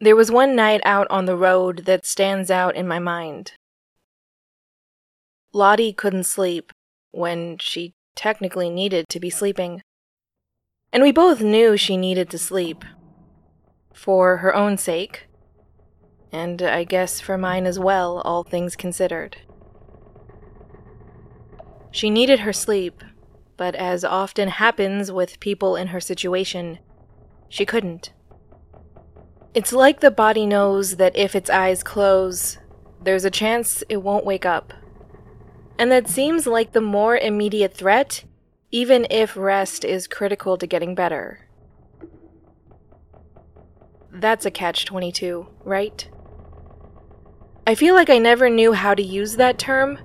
There was one night out on the road that stands out in my mind. Lottie couldn't sleep when she technically needed to be sleeping. And we both knew she needed to sleep. For her own sake. And I guess for mine as well, all things considered. She needed her sleep, but as often happens with people in her situation, she couldn't. It's like the body knows that if its eyes close, there's a chance it won't wake up. And that seems like the more immediate threat, even if rest is critical to getting better. That's a catch 22, right? I feel like I never knew how to use that term,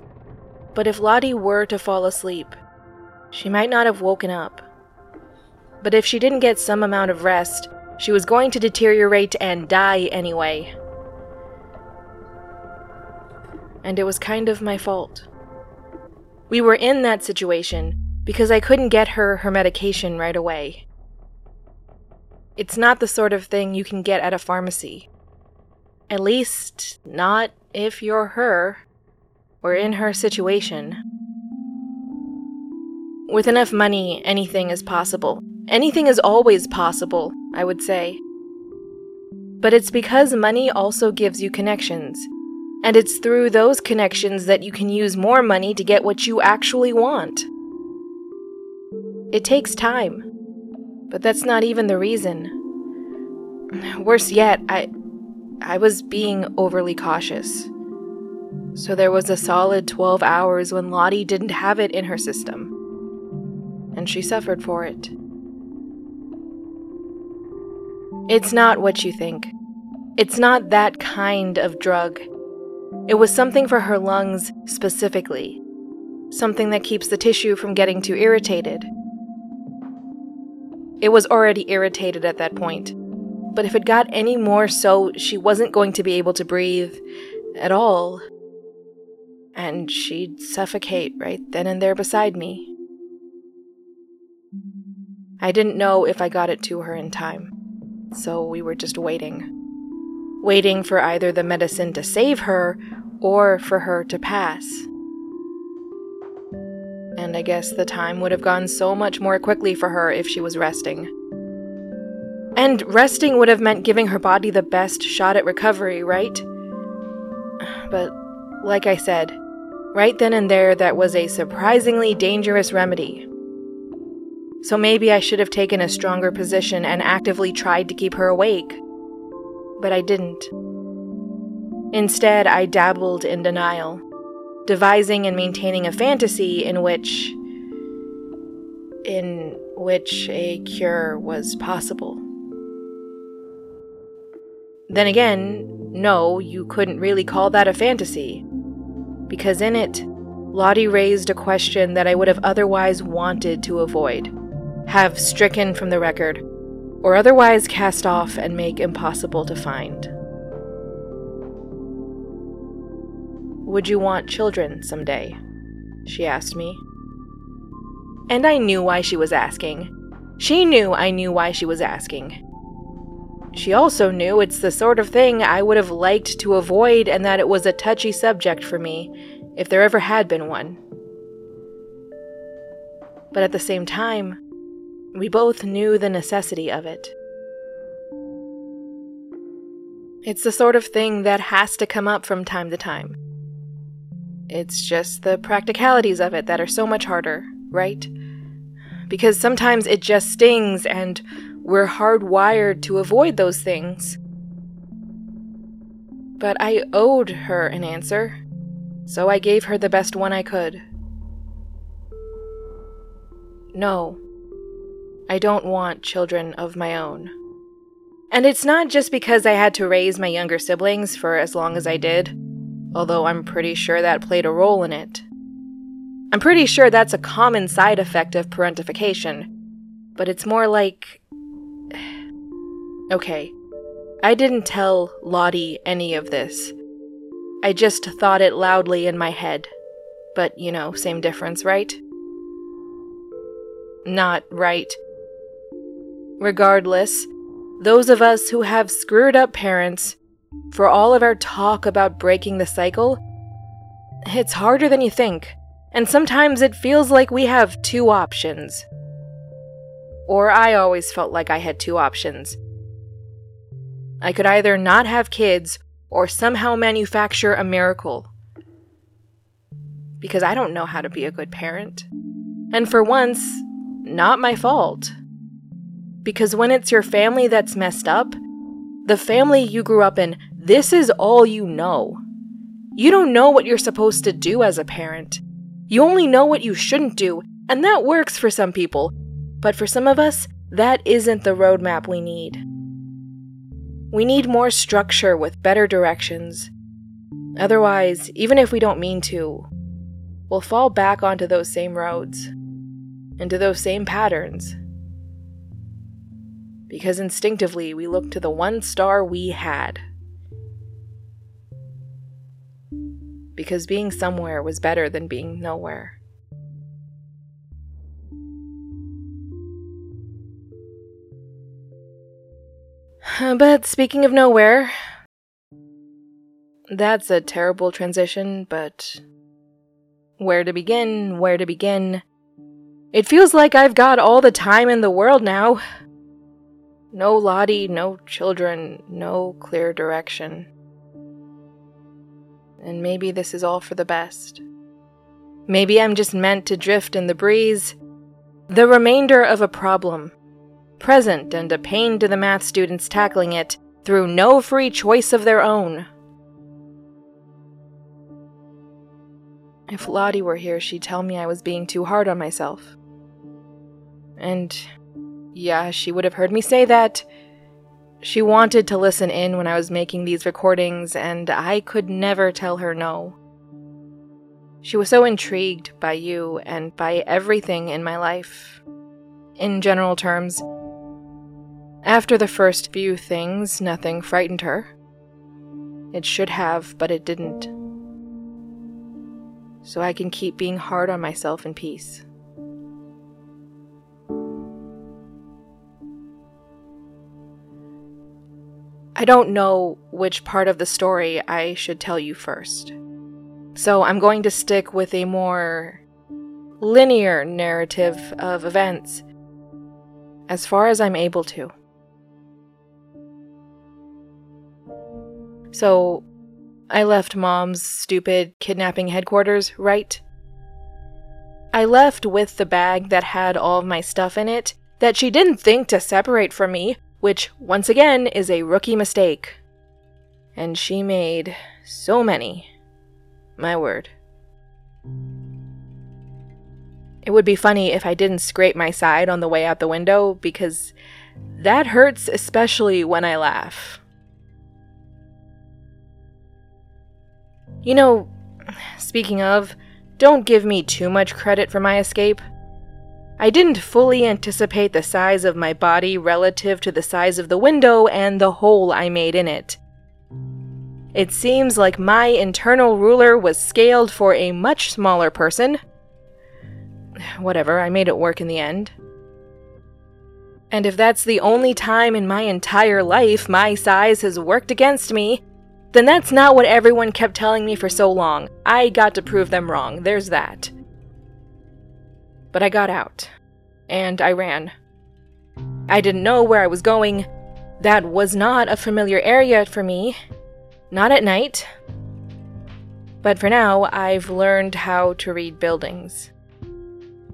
but if Lottie were to fall asleep, she might not have woken up. But if she didn't get some amount of rest, she was going to deteriorate and die anyway. And it was kind of my fault. We were in that situation because I couldn't get her her medication right away. It's not the sort of thing you can get at a pharmacy. At least, not if you're her or in her situation. With enough money, anything is possible. Anything is always possible, I would say. But it's because money also gives you connections. And it's through those connections that you can use more money to get what you actually want. It takes time. But that's not even the reason. Worse yet, I I was being overly cautious. So there was a solid 12 hours when Lottie didn't have it in her system. And she suffered for it. It's not what you think. It's not that kind of drug. It was something for her lungs specifically. Something that keeps the tissue from getting too irritated. It was already irritated at that point. But if it got any more so, she wasn't going to be able to breathe at all. And she'd suffocate right then and there beside me. I didn't know if I got it to her in time so we were just waiting. Waiting for either the medicine to save her or for her to pass. And I guess the time would have gone so much more quickly for her if she was resting. And resting would have meant giving her body the best shot at recovery, right? But, like I said, right then and there, that was a surprisingly dangerous remedy. So maybe I should have taken a stronger position and actively tried to keep her awake. But I didn't. Instead, I dabbled in denial, devising and maintaining a fantasy in which. in which a cure was possible. Then again, no, you couldn't really call that a fantasy. Because in it, Lottie raised a question that I would have otherwise wanted to avoid have stricken from the record, or otherwise cast off and make impossible to find. Would you want children someday? She asked me. And I knew why she was asking. She knew I knew why she was asking. She also knew it's the sort of thing I would have liked to avoid and that it was a touchy subject for me if there ever had been one. But at the same time, we both knew the necessity of it. It's the sort of thing that has to come up from time to time. It's just the practicalities of it that are so much harder, right? Because sometimes it just stings and we're hardwired to avoid those things. But I owed her an answer, so I gave her the best one I could. No. I don't want children of my own. And it's not just because I had to raise my younger siblings for as long as I did, although I'm pretty sure that played a role in it. I'm pretty sure that's a common side effect of parentification, but it's more like. okay, I didn't tell Lottie any of this. I just thought it loudly in my head. But, you know, same difference, right? Not right. Regardless, those of us who have screwed up parents, for all of our talk about breaking the cycle, it's harder than you think, and sometimes it feels like we have two options. Or I always felt like I had two options. I could either not have kids or somehow manufacture a miracle. Because I don't know how to be a good parent. And for once, not my fault. Because when it's your family that's messed up, the family you grew up in, this is all you know. You don't know what you're supposed to do as a parent. You only know what you shouldn't do, and that works for some people. But for some of us, that isn't the roadmap we need. We need more structure with better directions. Otherwise, even if we don't mean to, we'll fall back onto those same roads, into those same patterns. Because instinctively we look to the one star we had. Because being somewhere was better than being nowhere. But speaking of nowhere, that's a terrible transition, but where to begin? Where to begin? It feels like I've got all the time in the world now. No Lottie, no children, no clear direction. And maybe this is all for the best. Maybe I'm just meant to drift in the breeze, the remainder of a problem present and a pain to the math students tackling it through no free choice of their own. If Lottie were here, she'd tell me I was being too hard on myself. And yeah, she would have heard me say that. She wanted to listen in when I was making these recordings, and I could never tell her no. She was so intrigued by you and by everything in my life. In general terms, after the first few things, nothing frightened her. It should have, but it didn't. So I can keep being hard on myself in peace. I don't know which part of the story I should tell you first. So I'm going to stick with a more linear narrative of events as far as I'm able to. So, I left mom's stupid kidnapping headquarters, right? I left with the bag that had all of my stuff in it that she didn't think to separate from me, which, once again, is a rookie mistake. And she made so many. My word. It would be funny if I didn't scrape my side on the way out the window because that hurts, especially when I laugh. You know, speaking of, don't give me too much credit for my escape. I didn't fully anticipate the size of my body relative to the size of the window and the hole I made in it. It seems like my internal ruler was scaled for a much smaller person. Whatever, I made it work in the end. And if that's the only time in my entire life my size has worked against me, then that's not what everyone kept telling me for so long. I got to prove them wrong, there's that. But I got out, and I ran. I didn't know where I was going. That was not a familiar area for me, not at night. But for now, I've learned how to read buildings.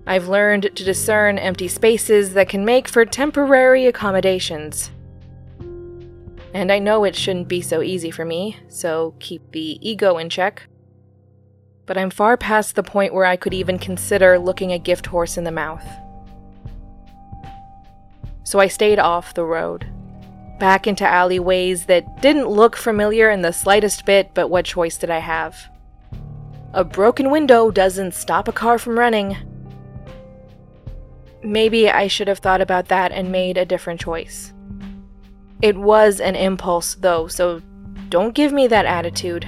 I've learned to discern empty spaces that can make for temporary accommodations. And I know it shouldn't be so easy for me, so keep the ego in check. But I'm far past the point where I could even consider looking a gift horse in the mouth. So I stayed off the road, back into alleyways that didn't look familiar in the slightest bit, but what choice did I have? A broken window doesn't stop a car from running. Maybe I should have thought about that and made a different choice. It was an impulse, though, so don't give me that attitude.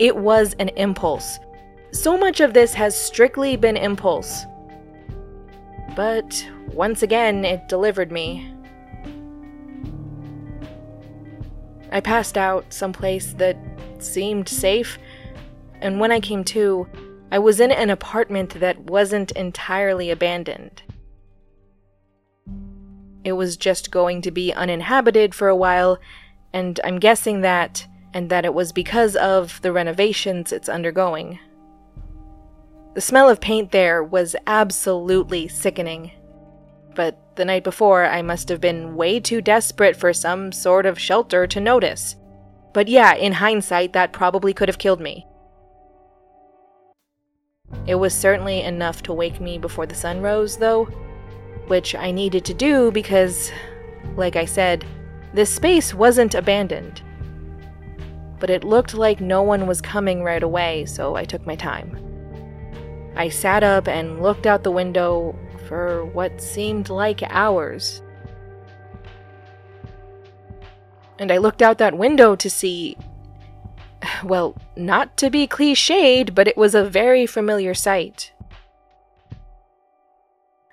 It was an impulse. So much of this has strictly been impulse. But once again, it delivered me. I passed out someplace that seemed safe, and when I came to, I was in an apartment that wasn't entirely abandoned. It was just going to be uninhabited for a while, and I'm guessing that, and that it was because of the renovations it's undergoing. The smell of paint there was absolutely sickening. But the night before, I must have been way too desperate for some sort of shelter to notice. But yeah, in hindsight, that probably could have killed me. It was certainly enough to wake me before the sun rose, though, which I needed to do because, like I said, this space wasn't abandoned. But it looked like no one was coming right away, so I took my time. I sat up and looked out the window for what seemed like hours. And I looked out that window to see. Well, not to be cliched, but it was a very familiar sight.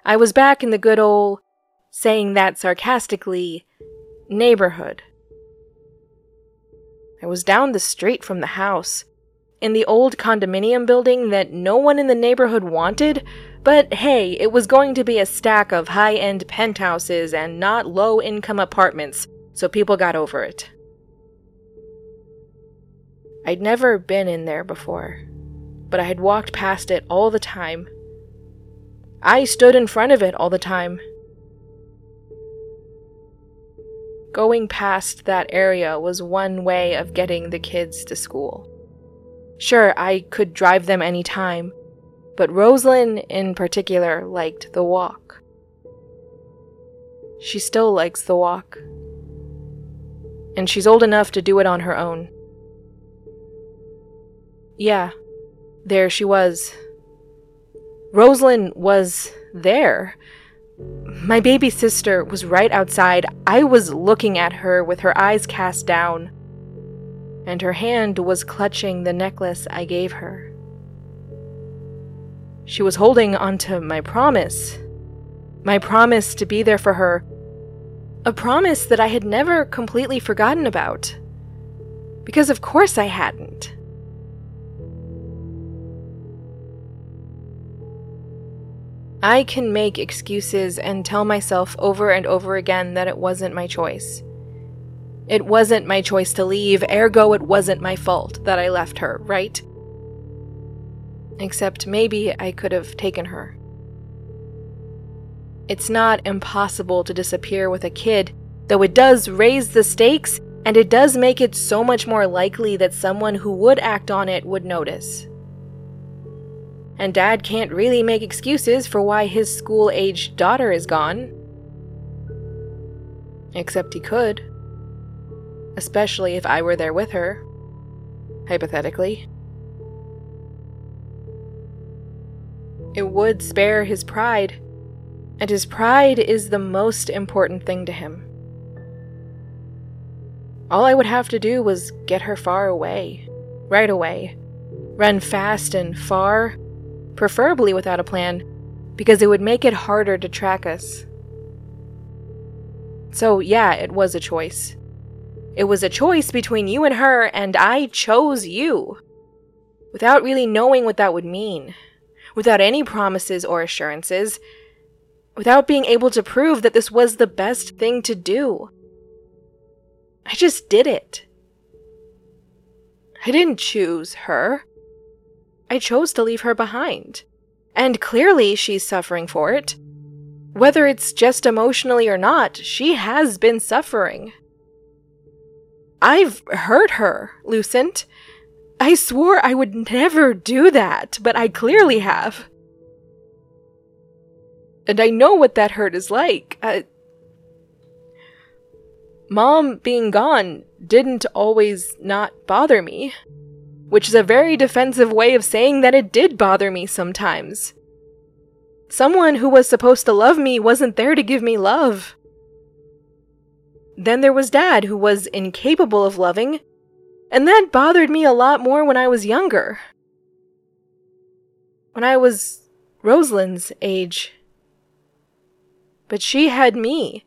I was back in the good old, saying that sarcastically, neighborhood. I was down the street from the house, in the old condominium building that no one in the neighborhood wanted, but hey, it was going to be a stack of high end penthouses and not low income apartments, so people got over it. I'd never been in there before, but I had walked past it all the time. I stood in front of it all the time. Going past that area was one way of getting the kids to school. Sure, I could drive them any time, but Rosalind in particular liked the walk. She still likes the walk. And she's old enough to do it on her own. Yeah, there she was. Rosalind was there. My baby sister was right outside. I was looking at her with her eyes cast down and her hand was clutching the necklace I gave her. She was holding onto my promise. My promise to be there for her. A promise that I had never completely forgotten about. Because of course I hadn't. I can make excuses and tell myself over and over again that it wasn't my choice. It wasn't my choice to leave, ergo, it wasn't my fault that I left her, right? Except maybe I could have taken her. It's not impossible to disappear with a kid, though it does raise the stakes, and it does make it so much more likely that someone who would act on it would notice. And Dad can't really make excuses for why his school aged daughter is gone. Except he could especially if I were there with her. Hypothetically. It would spare his pride, and his pride is the most important thing to him. All I would have to do was get her far away, right away. Run fast and far, preferably without a plan, because it would make it harder to track us. So, yeah, it was a choice. It was a choice between you and her, and I chose you. Without really knowing what that would mean, without any promises or assurances, without being able to prove that this was the best thing to do. I just did it. I didn't choose her. I chose to leave her behind. And clearly she's suffering for it. Whether it's just emotionally or not, she has been suffering. I've hurt her, Lucent. I swore I would never do that, but I clearly have. And I know what that hurt is like. Uh, Mom being gone didn't always not bother me, which is a very defensive way of saying that it did bother me sometimes. Someone who was supposed to love me wasn't there to give me love. Then there was Dad, who was incapable of loving, and that bothered me a lot more when I was younger. When I was Rosalind's age. But she had me.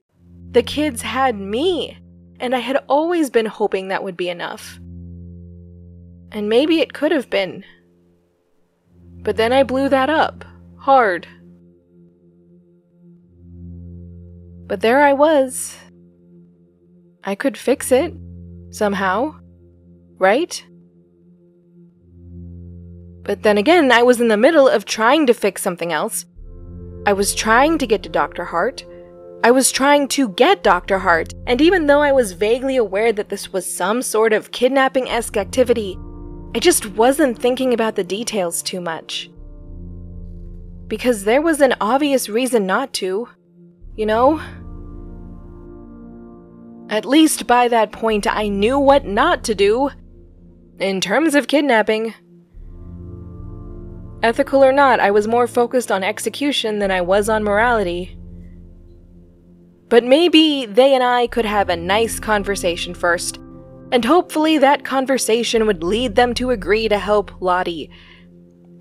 The kids had me. and I had always been hoping that would be enough. And maybe it could have been. But then I blew that up, hard. But there I was. I could fix it, somehow, right? But then again, I was in the middle of trying to fix something else. I was trying to get to Dr. Hart. I was trying to get Dr. Hart, and even though I was vaguely aware that this was some sort of kidnapping esque activity, I just wasn't thinking about the details too much. Because there was an obvious reason not to, you know? At least by that point, I knew what not to do. In terms of kidnapping. Ethical or not, I was more focused on execution than I was on morality. But maybe they and I could have a nice conversation first, and hopefully that conversation would lead them to agree to help Lottie.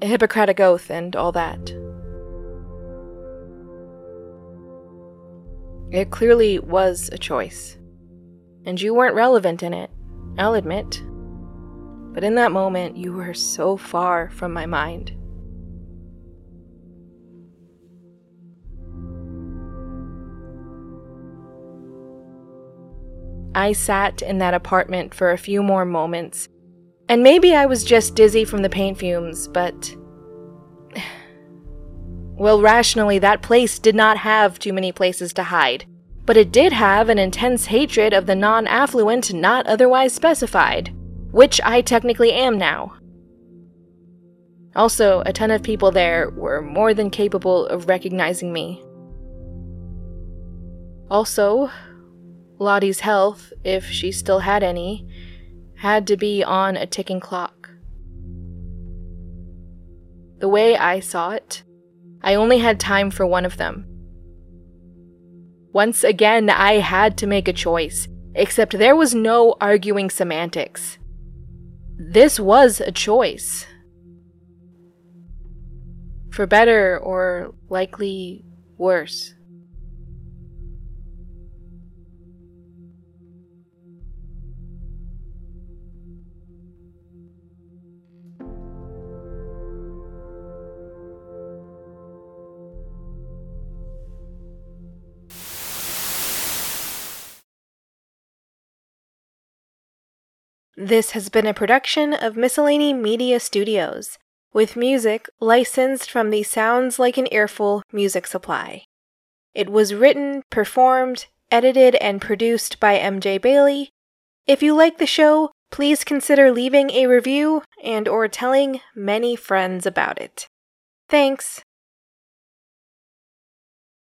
A Hippocratic oath and all that. It clearly was a choice. And you weren't relevant in it, I'll admit. But in that moment, you were so far from my mind. I sat in that apartment for a few more moments. And maybe I was just dizzy from the paint fumes, but. Well, rationally, that place did not have too many places to hide, but it did have an intense hatred of the non affluent not otherwise specified, which I technically am now. Also, a ton of people there were more than capable of recognizing me. Also, Lottie's health, if she still had any, had to be on a ticking clock. The way I saw it, I only had time for one of them. Once again, I had to make a choice, except there was no arguing semantics. This was a choice. For better or likely worse. This has been a production of Miscellany Media Studios, with music licensed from the Sounds Like an Earful music supply. It was written, performed, edited, and produced by MJ Bailey. If you like the show, please consider leaving a review and or telling many friends about it. Thanks.